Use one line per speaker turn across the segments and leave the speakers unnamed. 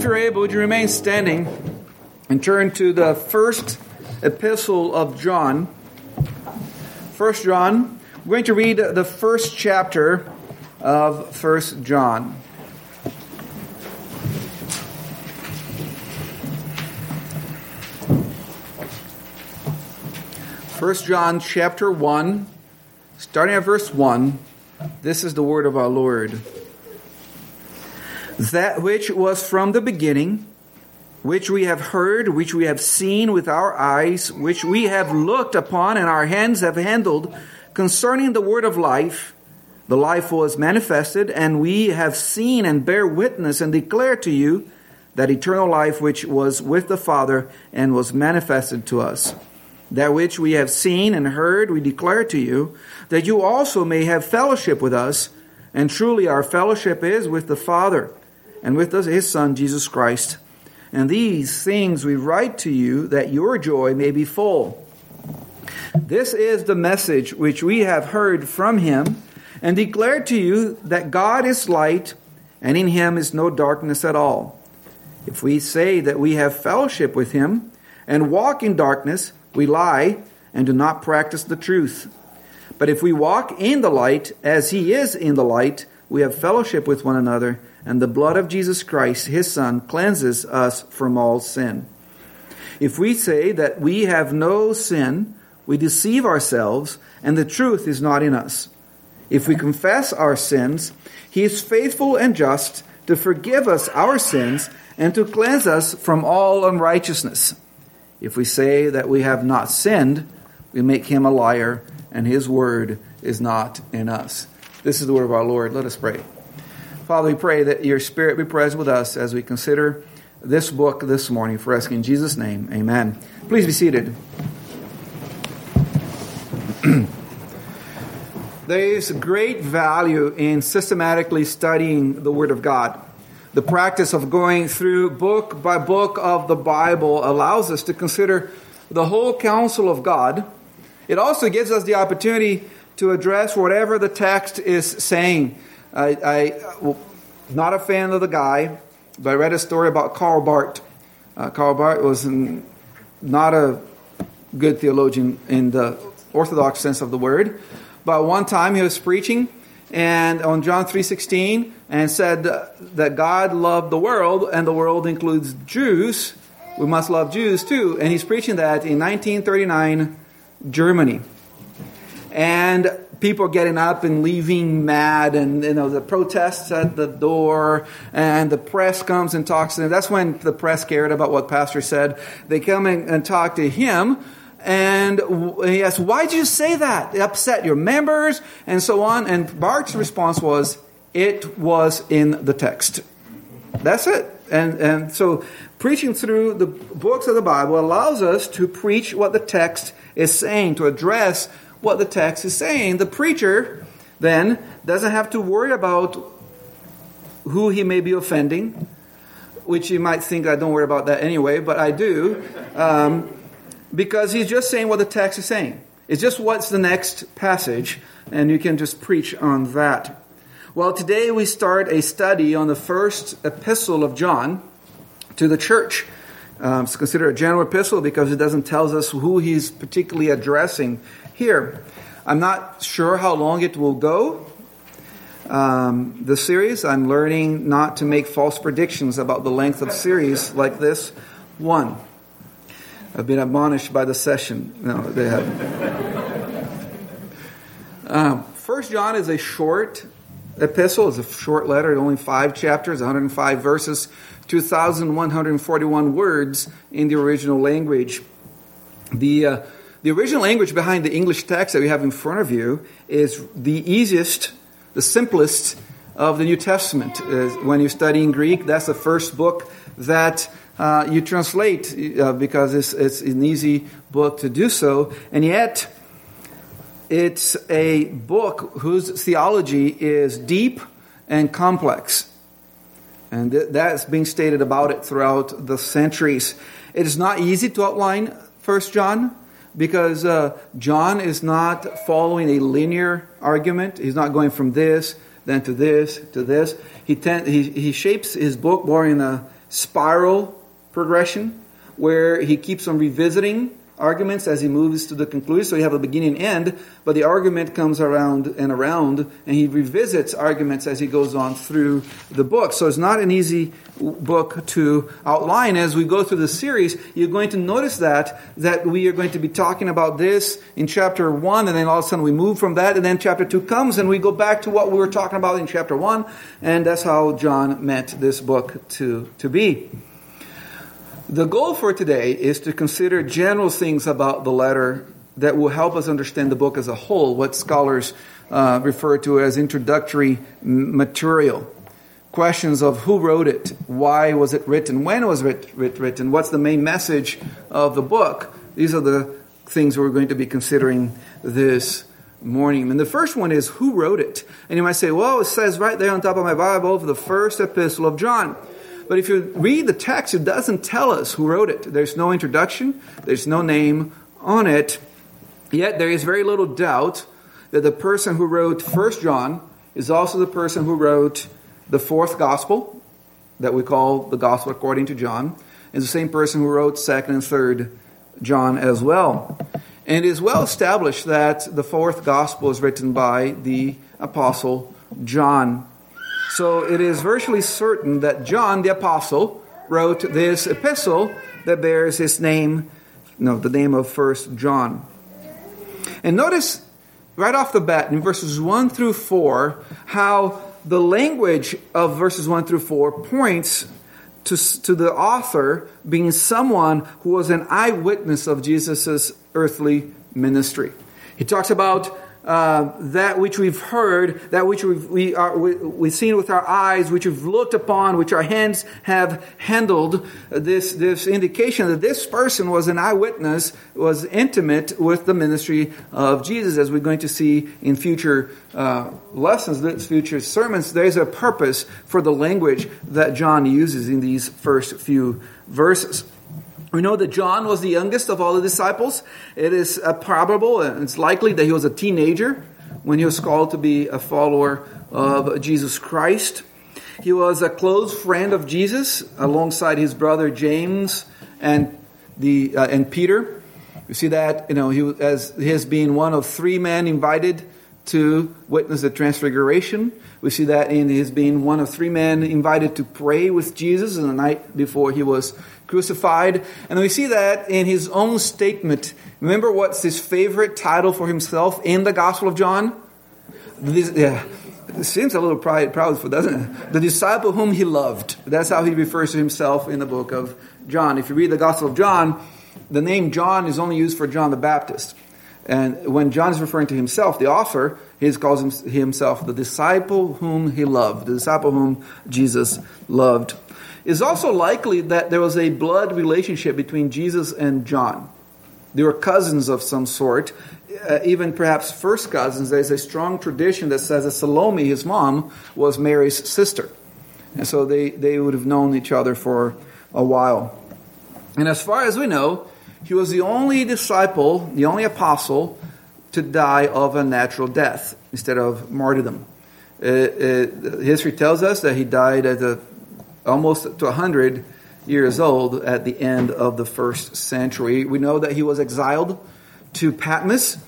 if you're able, would you remain standing and turn to the first epistle of John? First John. We're going to read the first chapter of First John. First John chapter 1, starting at verse 1. This is the word of our Lord. That which was from the beginning, which we have heard, which we have seen with our eyes, which we have looked upon and our hands have handled, concerning the word of life, the life was manifested, and we have seen and bear witness and declare to you that eternal life which was with the Father and was manifested to us. That which we have seen and heard, we declare to you, that you also may have fellowship with us. And truly, our fellowship is with the Father and with us his Son, Jesus Christ. And these things we write to you, that your joy may be full. This is the message which we have heard from him and declared to you that God is light, and in him is no darkness at all. If we say that we have fellowship with him and walk in darkness, we lie and do not practice the truth. But if we walk in the light as he is in the light, we have fellowship with one another, and the blood of Jesus Christ, his Son, cleanses us from all sin. If we say that we have no sin, we deceive ourselves, and the truth is not in us. If we confess our sins, he is faithful and just to forgive us our sins and to cleanse us from all unrighteousness. If we say that we have not sinned, we make him a liar, and his word is not in us. This is the word of our Lord. Let us pray. Father, we pray that your spirit be present with us as we consider this book this morning. For us in Jesus' name, amen. Please be seated. there is great value in systematically studying the Word of God. The practice of going through book by book of the Bible allows us to consider the whole counsel of God. It also gives us the opportunity to address whatever the text is saying. I, I well, not a fan of the guy, but I read a story about Karl Barth. Uh, Karl Barth was not a good theologian in the orthodox sense of the word, but one time he was preaching and on John 3:16 and said that God loved the world and the world includes Jews. We must love Jews too. And he's preaching that in 1939 Germany. And people getting up and leaving mad and you know the protests at the door and the press comes and talks to them. That's when the press cared about what pastor said. They come and talk to him and he asked, Why did you say that? It upset your members, and so on. And Barth's response was, It was in the text. That's it. And, and so preaching through the books of the Bible allows us to preach what the text is saying, to address what the text is saying. The preacher then doesn't have to worry about who he may be offending, which you might think I don't worry about that anyway, but I do. Um, because he's just saying what the text is saying. It's just what's the next passage, and you can just preach on that. Well, today we start a study on the first epistle of John to the church. Um, it's considered a general epistle because it doesn't tell us who he's particularly addressing here. I'm not sure how long it will go. Um, the series, I'm learning not to make false predictions about the length of series like this one. I've been admonished by the session. No, they haven't. um, First John is a short epistle. It's a short letter, only five chapters, 105 verses, 2,141 words in the original language. The uh, the original language behind the English text that we have in front of you is the easiest, the simplest of the New Testament. Uh, when you're studying Greek, that's the first book that uh, you translate uh, because it's, it's an easy book to do so, and yet it's a book whose theology is deep and complex. And th- that's being stated about it throughout the centuries. It is not easy to outline First John because uh, John is not following a linear argument. He's not going from this, then to this, to this. He, ten- he, he shapes his book more in a spiral progression where he keeps on revisiting arguments as he moves to the conclusion. So you have a beginning and end, but the argument comes around and around, and he revisits arguments as he goes on through the book. So it's not an easy book to outline. As we go through the series, you're going to notice that that we are going to be talking about this in chapter one, and then all of a sudden we move from that, and then chapter two comes, and we go back to what we were talking about in chapter one, and that's how John meant this book to to be. The goal for today is to consider general things about the letter that will help us understand the book as a whole, what scholars uh, refer to as introductory material. Questions of who wrote it, why was it written, when was it written, what's the main message of the book. These are the things we're going to be considering this morning. And the first one is who wrote it? And you might say, well, it says right there on top of my Bible, the first epistle of John. But if you read the text, it doesn't tell us who wrote it. There's no introduction, there's no name on it. Yet there is very little doubt that the person who wrote First John is also the person who wrote the fourth gospel that we call the gospel according to John, is the same person who wrote second and third John as well. And it is well established that the fourth gospel is written by the apostle John. So it is virtually certain that John the Apostle wrote this epistle that bears his name, no, the name of First John. And notice right off the bat in verses 1 through 4 how the language of verses 1 through 4 points to, to the author being someone who was an eyewitness of Jesus' earthly ministry. He talks about uh, that which we've heard, that which we've, we are, we, we've seen with our eyes, which we've looked upon, which our hands have handled, this, this indication that this person was an eyewitness, was intimate with the ministry of Jesus, as we're going to see in future uh, lessons, future sermons. There's a purpose for the language that John uses in these first few verses. We know that John was the youngest of all the disciples. It is uh, probable and it's likely that he was a teenager when he was called to be a follower of Jesus Christ. He was a close friend of Jesus alongside his brother James and the uh, and Peter. You see that you know he as his being one of three men invited to witness the transfiguration. We see that in his being one of three men invited to pray with Jesus in the night before he was crucified. And we see that in his own statement. Remember what's his favorite title for himself in the Gospel of John? This, yeah, it seems a little proud, for, doesn't it? The disciple whom he loved. That's how he refers to himself in the book of John. If you read the Gospel of John, the name John is only used for John the Baptist. And when John is referring to himself, the author, he calls himself the disciple whom he loved, the disciple whom Jesus loved. It's also likely that there was a blood relationship between Jesus and John. They were cousins of some sort, uh, even perhaps first cousins. There's a strong tradition that says that Salome, his mom, was Mary's sister. And so they, they would have known each other for a while. And as far as we know, he was the only disciple, the only apostle to die of a natural death instead of martyrdom. Uh, uh, history tells us that he died at a almost to 100 years old at the end of the first century. We know that he was exiled to Patmos,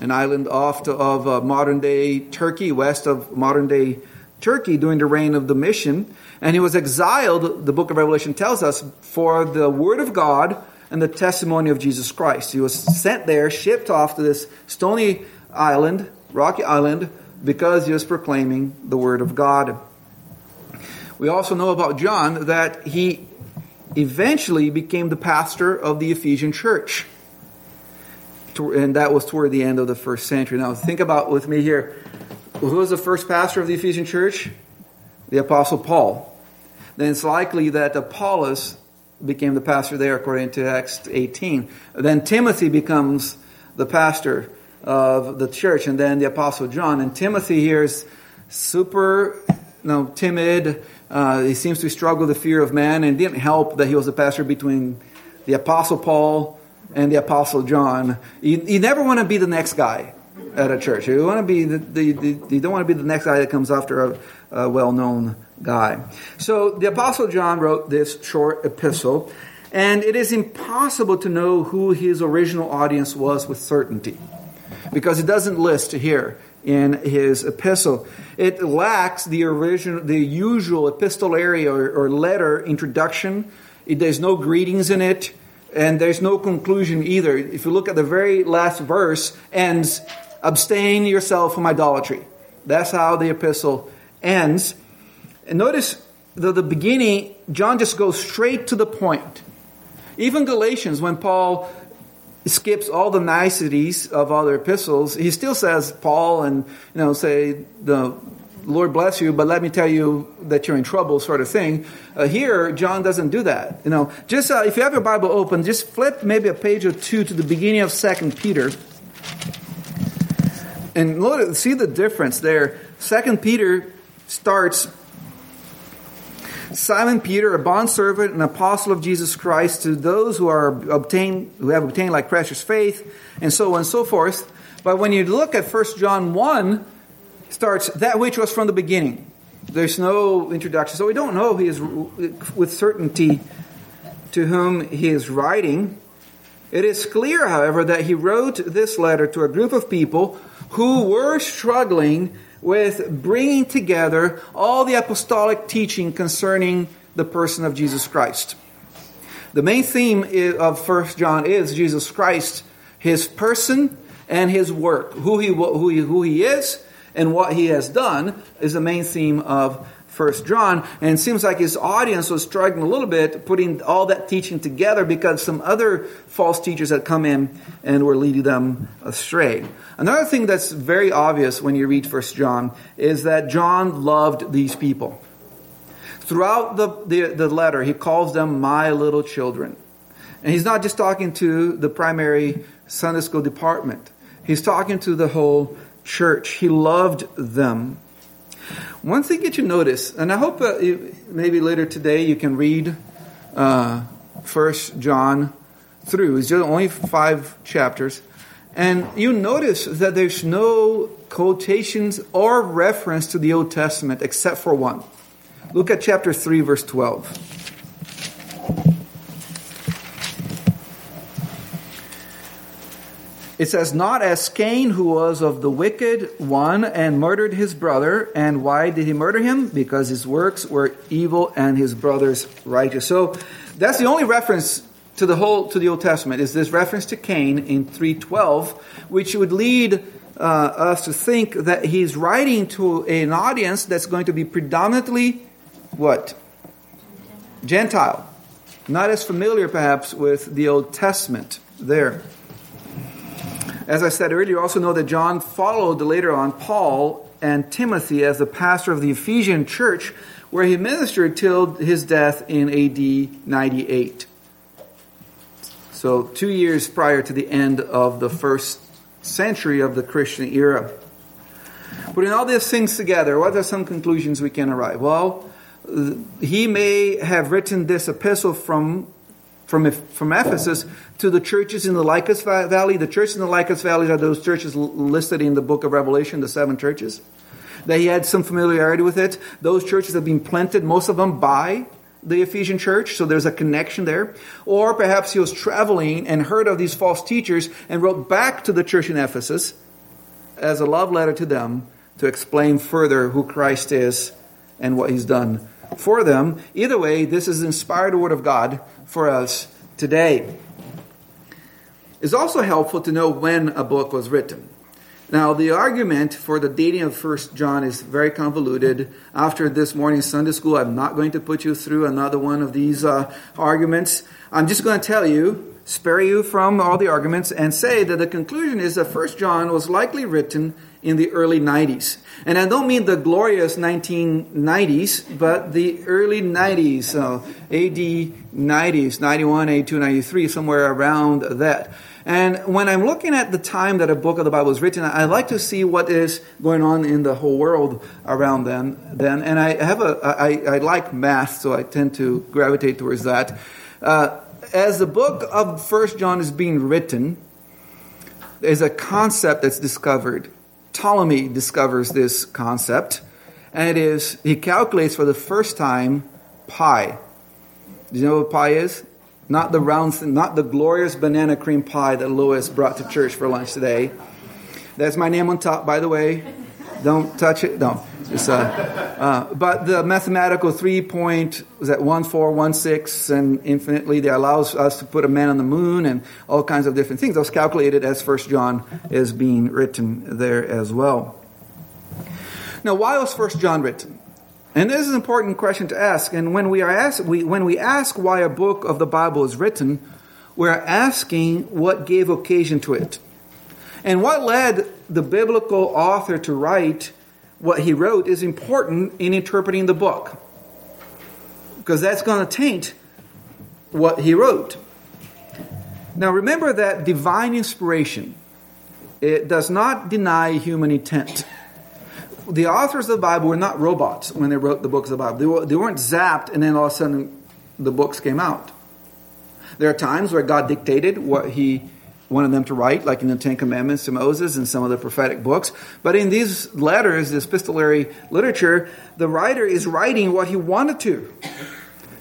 an island off to, of uh, modern day Turkey, west of modern day Turkey, during the reign of Domitian. And he was exiled, the book of Revelation tells us, for the word of God and the testimony of Jesus Christ. He was sent there, shipped off to this stony island, rocky island, because he was proclaiming the word of God. We also know about John that he eventually became the pastor of the Ephesian church. And that was toward the end of the first century. Now, think about with me here. Who was the first pastor of the Ephesian church? The Apostle Paul. Then it's likely that Apollos became the pastor there, according to Acts 18. Then Timothy becomes the pastor of the church, and then the Apostle John. And Timothy here is super you know, timid, uh, he seems to struggle the fear of man, and didn't help that he was a pastor between the Apostle Paul and the Apostle John. You, you never want to be the next guy at a church. You want to be the, the, the, you don't want to be the next guy that comes after a, a well-known guy. So the Apostle John wrote this short epistle, and it is impossible to know who his original audience was with certainty because it doesn't list here in his epistle. It lacks the original, the usual epistolary or, or letter introduction. It, there's no greetings in it, and there's no conclusion either. If you look at the very last verse, ends abstain yourself from idolatry. That's how the epistle ends. And notice the, the beginning, John just goes straight to the point. Even Galatians, when Paul skips all the niceties of other epistles, he still says Paul and you know say the Lord bless you, but let me tell you that you're in trouble, sort of thing. Uh, here, John doesn't do that. You know, just uh, if you have your Bible open, just flip maybe a page or two to the beginning of Second Peter, and look, see the difference there. Second Peter starts Simon Peter, a bondservant and apostle of Jesus Christ, to those who are obtained, who have obtained like precious faith, and so on and so forth. But when you look at 1 John 1, starts that which was from the beginning. There's no introduction. So we don't know he is with certainty to whom he is writing. It is clear, however, that he wrote this letter to a group of people who were struggling with bringing together all the apostolic teaching concerning the person of Jesus Christ. The main theme of 1 John is Jesus Christ, his person and his work. Who he, who he, who he is and what he has done is the main theme of First John, and it seems like his audience was struggling a little bit putting all that teaching together because some other false teachers had come in and were leading them astray. Another thing that's very obvious when you read First John is that John loved these people. Throughout the, the, the letter, he calls them my little children. And he's not just talking to the primary Sunday school department. He's talking to the whole church. He loved them. One thing that you notice, and I hope uh, maybe later today you can read uh, First John through. It's just only five chapters, and you notice that there's no quotations or reference to the Old Testament except for one. Look at chapter three, verse twelve. It says, Not as Cain, who was of the wicked one and murdered his brother. And why did he murder him? Because his works were evil and his brother's righteous. So that's the only reference to the whole to the Old Testament is this reference to Cain in 312, which would lead uh, us to think that he's writing to an audience that's going to be predominantly what? Gentile. Not as familiar perhaps with the Old Testament there. As I said earlier, also know that John followed later on Paul and Timothy as the pastor of the Ephesian church, where he ministered till his death in AD 98. So, two years prior to the end of the first century of the Christian era. Putting all these things together, what are some conclusions we can arrive? Well, he may have written this epistle from from, from Ephesus to the churches in the Lycus Valley. The churches in the Lycus Valley are those churches listed in the book of Revelation, the seven churches. That he had some familiarity with it. Those churches have been planted, most of them by the Ephesian church, so there's a connection there. Or perhaps he was traveling and heard of these false teachers and wrote back to the church in Ephesus as a love letter to them to explain further who Christ is and what he's done for them. Either way, this is inspired word of God for us today. It's also helpful to know when a book was written. Now, the argument for the dating of First John is very convoluted. After this morning's Sunday school, I'm not going to put you through another one of these uh, arguments. I'm just going to tell you, spare you from all the arguments, and say that the conclusion is that First John was likely written in the early 90s. And I don't mean the glorious 1990s, but the early 90s, so AD 90s, 91, 82, 93, somewhere around that. And when I'm looking at the time that a book of the Bible was written, I like to see what is going on in the whole world around then. Then, and I have a, I, I like math, so I tend to gravitate towards that. Uh, as the book of First John is being written, there's a concept that's discovered Ptolemy discovers this concept, And it is, he calculates for the first time pi. Do you know what pi is? Not the round, not the glorious banana cream pie that Lois brought to church for lunch today. That's my name on top, by the way. Don't touch it. No. Uh, uh, but the mathematical three point was that one four one six and infinitely that allows us to put a man on the moon and all kinds of different things. That was calculated as First John is being written there as well. Now, why was First John written? And this is an important question to ask. And when we are asked, we, when we ask why a book of the Bible is written, we're asking what gave occasion to it. And what led the biblical author to write what he wrote is important in interpreting the book. Because that's going to taint what he wrote. Now remember that divine inspiration it does not deny human intent the authors of the Bible were not robots when they wrote the books of the Bible. They, were, they weren't zapped and then all of a sudden the books came out. There are times where God dictated what He wanted them to write, like in the Ten Commandments to Moses and some of the prophetic books. But in these letters, this epistolary literature, the writer is writing what he wanted to.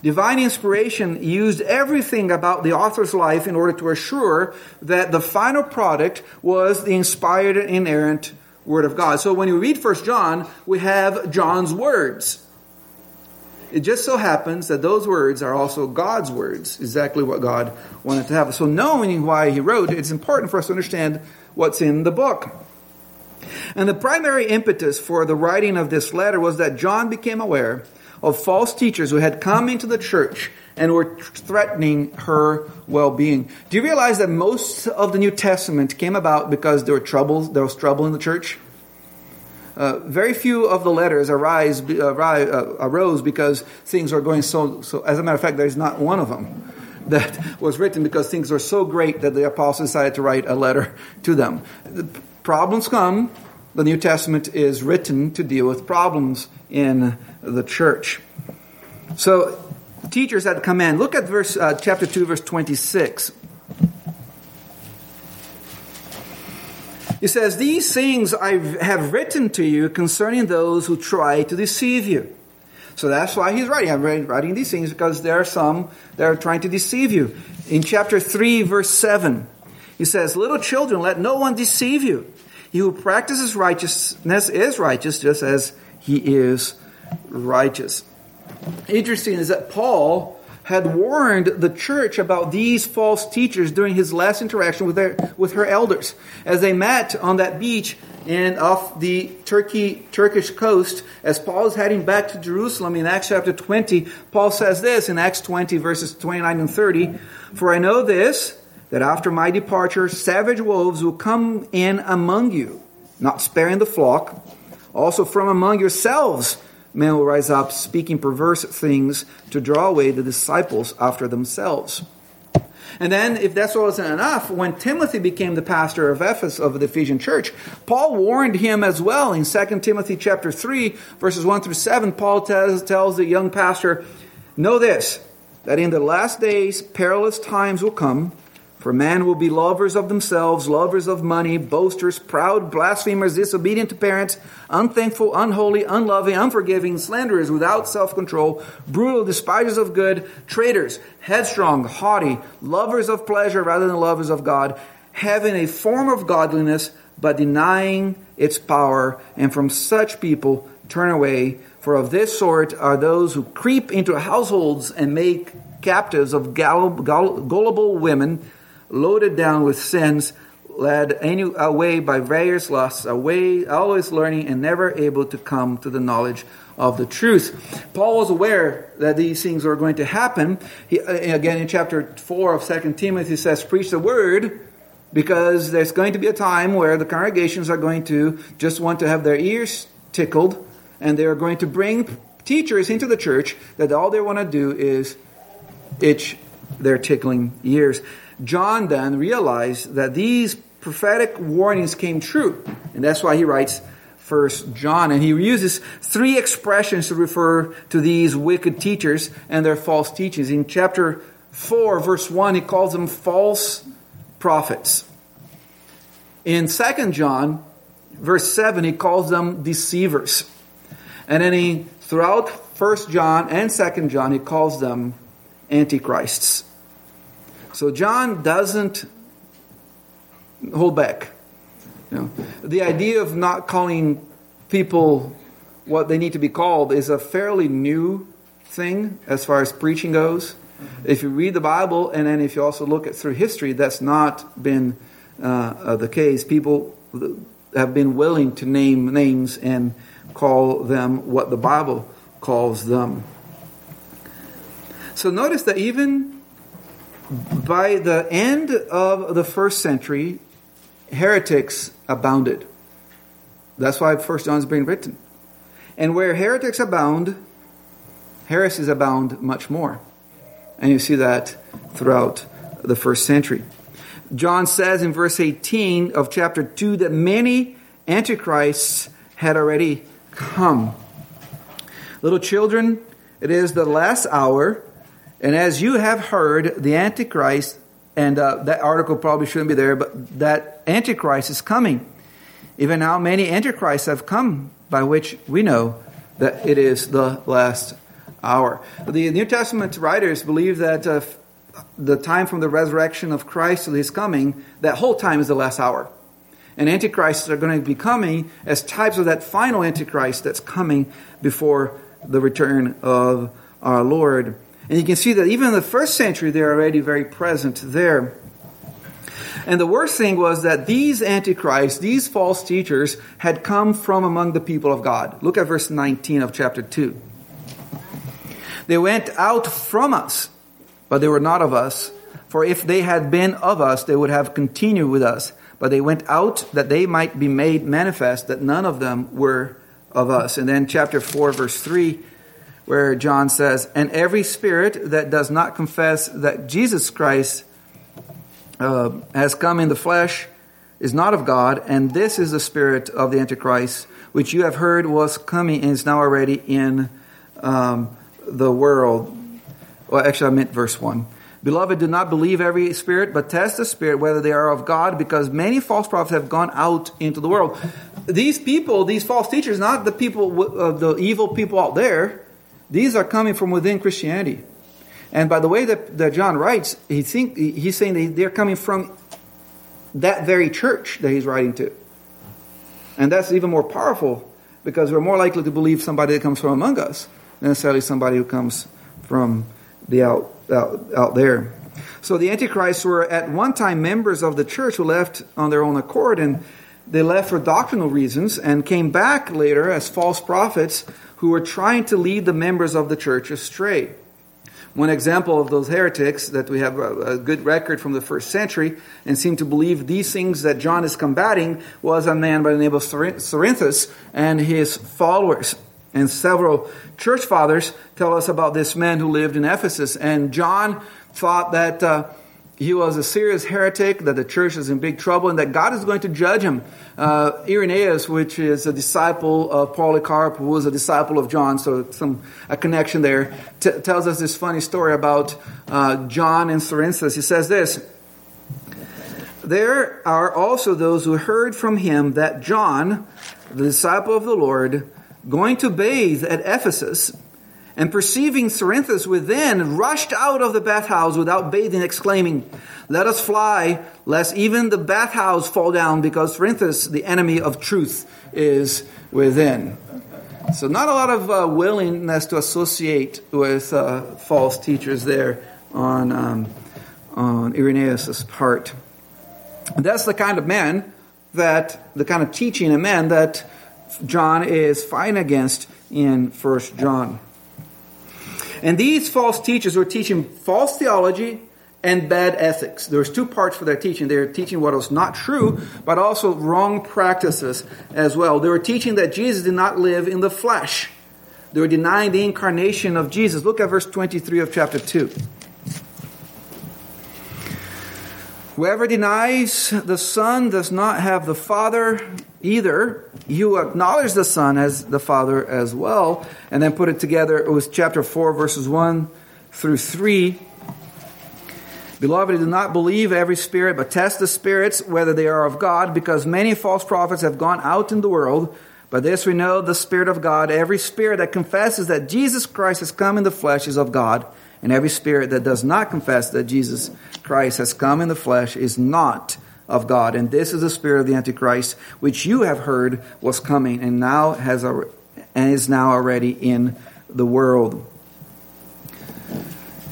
Divine inspiration used everything about the author's life in order to assure that the final product was the inspired and inerrant Word of God. So when you read First John, we have John's words. It just so happens that those words are also God's words, exactly what God wanted to have. So knowing why he wrote, it's important for us to understand what's in the book. And the primary impetus for the writing of this letter was that John became aware of false teachers who had come into the church and were threatening her well-being. Do you realize that most of the New Testament came about because there were troubles, there was trouble in the church? Uh, very few of the letters arise, uh, uh, arose because things are going so, so. As a matter of fact, there's not one of them that was written because things are so great that the apostles decided to write a letter to them. The problems come. The New Testament is written to deal with problems in the church. So teachers had come in. Look at verse uh, chapter 2 verse 26. He says, These things I have written to you concerning those who try to deceive you. So that's why he's writing. I'm writing these things because there are some that are trying to deceive you. In chapter 3, verse 7, he says, Little children, let no one deceive you. He who practices righteousness is righteous, just as he is righteous interesting is that Paul had warned the church about these false teachers during his last interaction with, their, with her elders. As they met on that beach and off the Turkey, Turkish coast, as Paul is heading back to Jerusalem in Acts chapter 20, Paul says this in Acts 20 verses 29 and 30, For I know this, that after my departure, savage wolves will come in among you, not sparing the flock. Also from among yourselves men will rise up speaking perverse things to draw away the disciples after themselves. And then, if that wasn't enough, when Timothy became the pastor of Ephesus of the Ephesian church, Paul warned him as well in 2 Timothy chapter 3, verses 1 through 7. Paul tells, tells the young pastor, Know this, that in the last days perilous times will come, for men will be lovers of themselves, lovers of money, boasters, proud, blasphemers, disobedient to parents, unthankful, unholy, unloving, unforgiving, slanderers, without self control, brutal, despisers of good, traitors, headstrong, haughty, lovers of pleasure rather than lovers of God, having a form of godliness, but denying its power. And from such people turn away. For of this sort are those who creep into households and make captives of gullible women loaded down with sins, led away by various lusts, away, always learning and never able to come to the knowledge of the truth. Paul was aware that these things were going to happen. He, uh, again, in chapter 4 of 2 Timothy, he says, Preach the word, because there's going to be a time where the congregations are going to just want to have their ears tickled, and they are going to bring teachers into the church that all they want to do is itch their tickling ears. John then realized that these prophetic warnings came true. And that's why he writes First John. And he uses three expressions to refer to these wicked teachers and their false teachings. In chapter 4, verse 1, he calls them false prophets. In Second John, verse 7, he calls them deceivers. And then he, throughout First John and Second John, he calls them antichrists. So John doesn't hold back. You know, the idea of not calling people what they need to be called is a fairly new thing as far as preaching goes. If you read the Bible and then if you also look at through history, that's not been uh, uh, the case. People have been willing to name names and call them what the Bible calls them. So notice that even by the end of the first century, heretics abounded. That's why First John is being written. And where heretics abound, heresies abound much more. And you see that throughout the first century. John says in verse 18 of chapter 2 that many antichrists had already come. Little children, it is the last hour, and as you have heard, the Antichrist, and uh, that article probably shouldn't be there, but that Antichrist is coming. Even now, many Antichrists have come, by which we know that it is the last hour. The New Testament writers believe that uh, the time from the resurrection of Christ to his coming, that whole time is the last hour. And antichrists are going to be coming as types of that final antichrist that's coming before the return of our Lord. And you can see that even in the first century, they're already very present there. And the worst thing was that these antichrists, these false teachers, had come from among the people of God. Look at verse 19 of chapter 2. They went out from us, but they were not of us. For if they had been of us, they would have continued with us. But they went out that they might be made manifest that none of them were of us. And then chapter 4, verse 3, where John says, And every spirit that does not confess that Jesus Christ uh, has come in the flesh is not of God, and this is the spirit of the Antichrist, which you have heard was coming and is now already in um, the world. Well, actually, I meant verse 1. Beloved, do not believe every spirit, but test the spirit whether they are of God, because many false prophets have gone out into the world. These people, these false teachers, not the people, uh, the evil people out there, these are coming from within Christianity. And by the way that, that John writes, he think, he's saying that they're coming from that very church that he's writing to. And that's even more powerful because we're more likely to believe somebody that comes from among us than necessarily somebody who comes from the out, out, out there. So the Antichrists were at one time members of the church who left on their own accord, and they left for doctrinal reasons and came back later as false prophets who were trying to lead the members of the church astray. One example of those heretics that we have a, good record from the first century and seem to believe these things that John is combating was a man by the name of Cerinthus and his followers. And several church fathers tell us about this man who lived in Ephesus. And John thought that uh, he was a serious heretic, that the church is in big trouble, and that God is going to judge him. Uh, Irenaeus, which is a disciple of Polycarp, who was a disciple of John, so some a connection there, t- tells us this funny story about uh, John and Cerinthus. He says this. There are also those who heard from him that John, the disciple of the Lord, going to bathe at Ephesus, and perceiving Cerinthus within, rushed out of the bathhouse without bathing, exclaiming, Let us fly, lest even the bathhouse fall down, because Cerinthus, the enemy of truth, is within. So, not a lot of uh, willingness to associate with uh, false teachers there on, um, on Irenaeus' part. And that's the kind of man that, the kind of teaching a man that John is fighting against in First John. And these false teachers were teaching false theology and bad ethics. There's two parts for their teaching. They were teaching what was not true, but also wrong practices as well. They were teaching that Jesus did not live in the flesh. They were denying the incarnation of Jesus. Look at verse 23 of chapter 2. Whoever denies the Son does not have the Father either. You acknowledge the Son as the Father as well, and then put it together It was chapter 4, verses 1 through 3. Beloved, do not believe every spirit, but test the spirits whether they are of God, because many false prophets have gone out in the world. By this we know the Spirit of God. Every spirit that confesses that Jesus Christ has come in the flesh is of God, and every spirit that does not confess that Jesus Christ has come in the flesh is not of God. And this is the spirit of the Antichrist, which you have heard was coming, and now has a, and is now already in the world.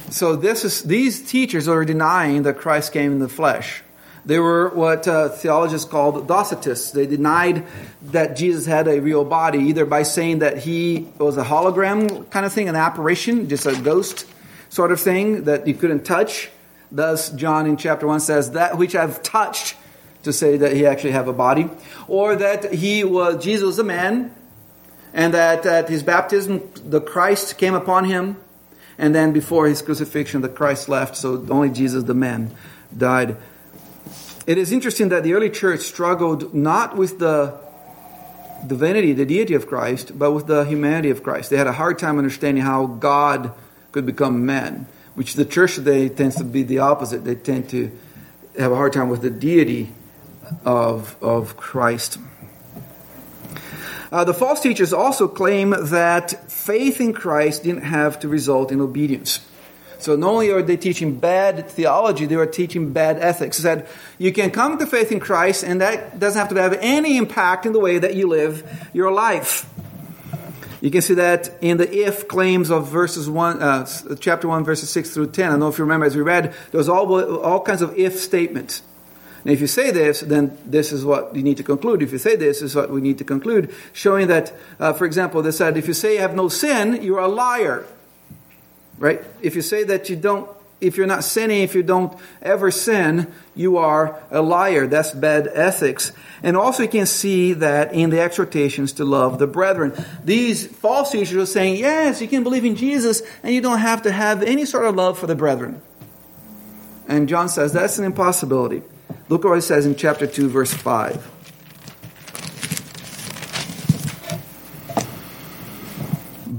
So this is these teachers are denying that Christ came in the flesh. They were what uh, theologians called Docetists. They denied that Jesus had a real body, either by saying that he was a hologram kind of thing, an apparition, just a ghost sort of thing that you couldn't touch. Thus, John in chapter 1 says, That which I've touched, to say that he actually have a body. Or that he was, Jesus was a man, and that at his baptism, the Christ came upon him, and then before his crucifixion, the Christ left, so only Jesus, the man, died. It is interesting that the early church struggled not with the divinity, the deity of Christ, but with the humanity of Christ. They had a hard time understanding how God could become man, which the church today tends to be the opposite. They tend to have a hard time with the deity of, of Christ. Uh, the false teachers also claim that faith in Christ didn't have to result in obedience. So not only are they teaching bad theology, they are teaching bad ethics. They said you can come to faith in Christ, and that doesn't have to have any impact in the way that you live your life. You can see that in the if claims of verses one, uh, chapter one, verses six through ten. I don't know if you remember as we read, there was all all kinds of if statements. And if you say this, then this is what you need to conclude. If you say this, this is what we need to conclude, showing that, uh, for example, they said, if you say you have no sin, you're a liar right? If you say that you don't, if you're not sinning, if you don't ever sin, you are a liar. That's bad ethics. And also you can see that in the exhortations to love the brethren. These false teachers are saying, yes, you can believe in Jesus and you don't have to have any sort of love for the brethren. And John says that's an impossibility. Look what he says in chapter 2, verse 5.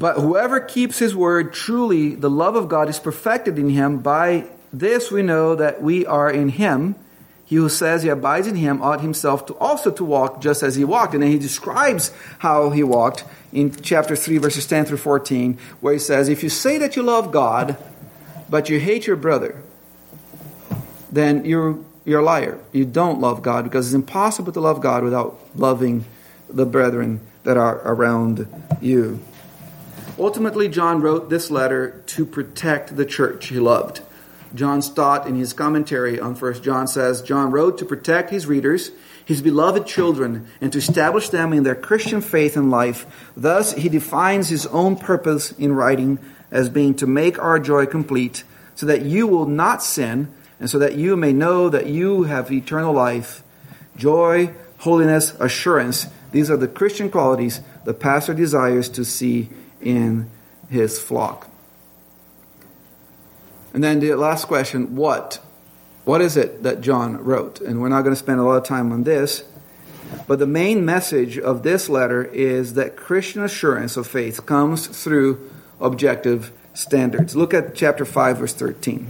But whoever keeps his word, truly the love of God is perfected in him. By this we know that we are in him. He who says he abides in him ought himself to also to walk just as he walked. And then he describes how he walked in chapter 3, verses 10 through 14, where he says, If you say that you love God, but you hate your brother, then you're, you're a liar. You don't love God because it's impossible to love God without loving the brethren that are around you. Ultimately, John wrote this letter to protect the church he loved. John Stott, in his commentary on 1 John, says John wrote to protect his readers, his beloved children, and to establish them in their Christian faith and life. Thus, he defines his own purpose in writing as being to make our joy complete, so that you will not sin, and so that you may know that you have eternal life. Joy, holiness, assurance, these are the Christian qualities the pastor desires to see in his flock. And then the last question what? What is it that John wrote? And we're not going to spend a lot of time on this. But the main message of this letter is that Christian assurance of faith comes through objective standards. Look at chapter 5, verse 13.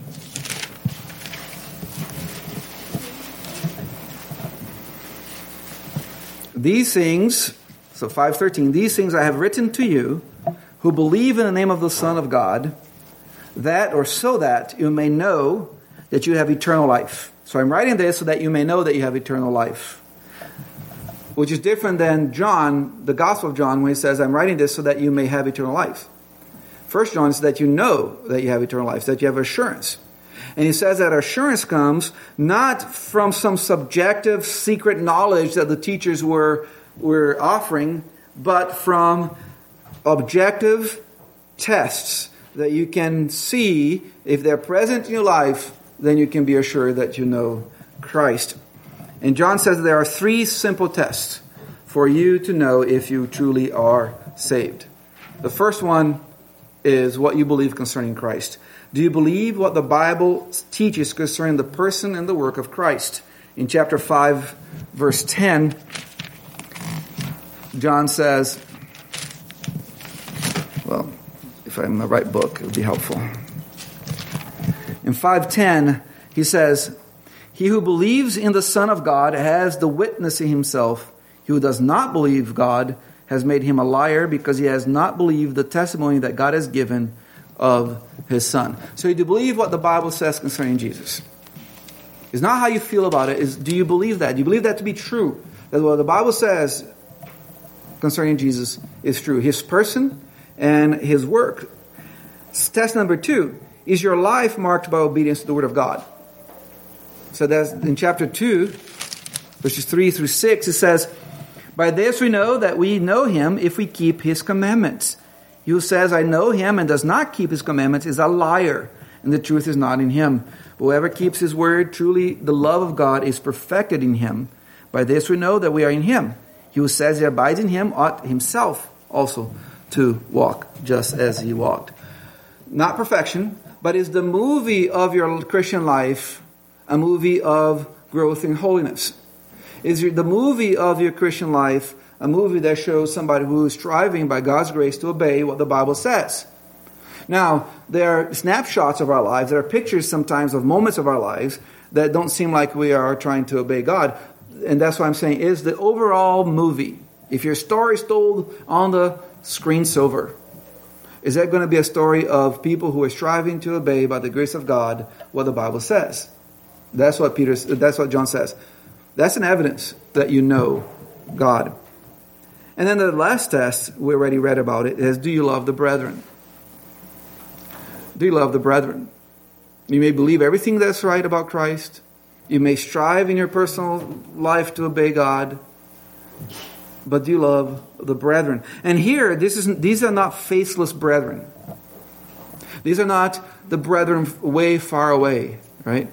These things, so 513, these things I have written to you who believe in the name of the Son of God, that or so that you may know that you have eternal life. So I'm writing this so that you may know that you have eternal life. Which is different than John, the Gospel of John, when he says, I'm writing this so that you may have eternal life. First John is that you know that you have eternal life, that you have assurance. And he says that assurance comes not from some subjective secret knowledge that the teachers were, were offering, but from objective tests that you can see if they're present in your life, then you can be assured that you know Christ. And John says there are three simple tests for you to know if you truly are saved. The first one is what you believe concerning Christ. Do you believe what the Bible teaches concerning the person and the work of Christ? In chapter 5, verse 10, John says, well, if I'm in the right book, it would be helpful. In 510, he says, He who believes in the Son of God has the witness in himself. He who does not believe God has made him a liar because he has not believed the testimony that God has given of his Son. So you do believe what the Bible says concerning Jesus. It's not how you feel about it, is do you believe that? Do you believe that to be true? That what the Bible says concerning Jesus is true. His person and his work. Test number two is your life marked by obedience to the Word of God? So that's in chapter 2, verses 3 through 6, it says, By this we know that we know him if we keep his commandments. He who says, I know him and does not keep his commandments is a liar, and the truth is not in him. Whoever keeps his word, truly the love of God is perfected in him. By this we know that we are in him. He who says he abides in him ought himself also to walk just as he walked. Not perfection, but is the movie of your Christian life a movie of growth in holiness? Is the movie of your Christian life a movie that shows somebody who is striving by God's grace to obey what the Bible says? Now, there are snapshots of our lives, there are pictures sometimes of moments of our lives that don't seem like we are trying to obey God. And that's why I'm saying is the overall movie. If your story is told on the screen silver, is that going to be a story of people who are striving to obey by the grace of God what the Bible says? That's what Peter that's what John says. That's an evidence that you know God. And then the last test, we already read about it, is do you love the brethren? Do you love the brethren? You may believe everything that's right about Christ. You may strive in your personal life to obey God. But do you love the brethren? And here, this is, these are not faceless brethren. These are not the brethren way far away, right?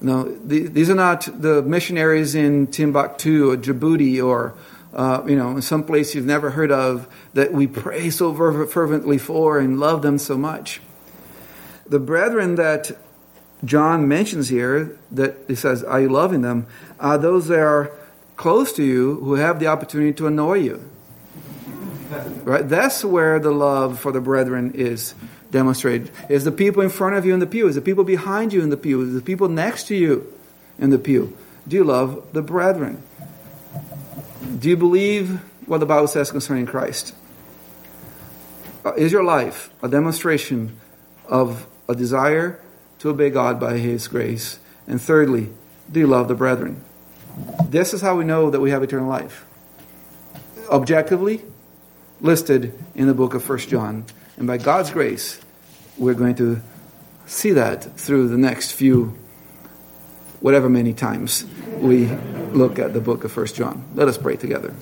No, these are not the missionaries in Timbuktu or Djibouti or uh, you know, some place you've never heard of that we pray so fervently for and love them so much. The brethren that John mentions here, that he says, Are you loving them? are those that are close to you who have the opportunity to annoy you. Right? That's where the love for the brethren is demonstrated. Is the people in front of you in the pew? Is the people behind you in the pew? Is the people next to you in the pew? Do you love the brethren? Do you believe what the Bible says concerning Christ? Uh, is your life a demonstration of a desire to obey God by His grace? And thirdly, do you love the brethren? This is how we know that we have eternal life. Objectively, listed in the book of First John. And by God's grace, we're going to see that through the next few, whatever many times we look at the book of First John. Let us pray together.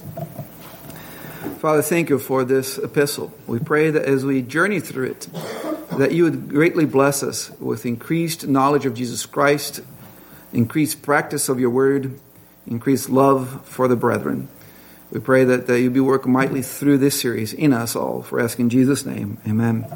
Father, thank you for this epistle. We pray that as we journey through it, that you would greatly bless us with increased knowledge of Jesus Christ, increased practice of your word, increased love for the brethren. We pray that, that you be working mightily through this series in us all. For asking Jesus' name, amen.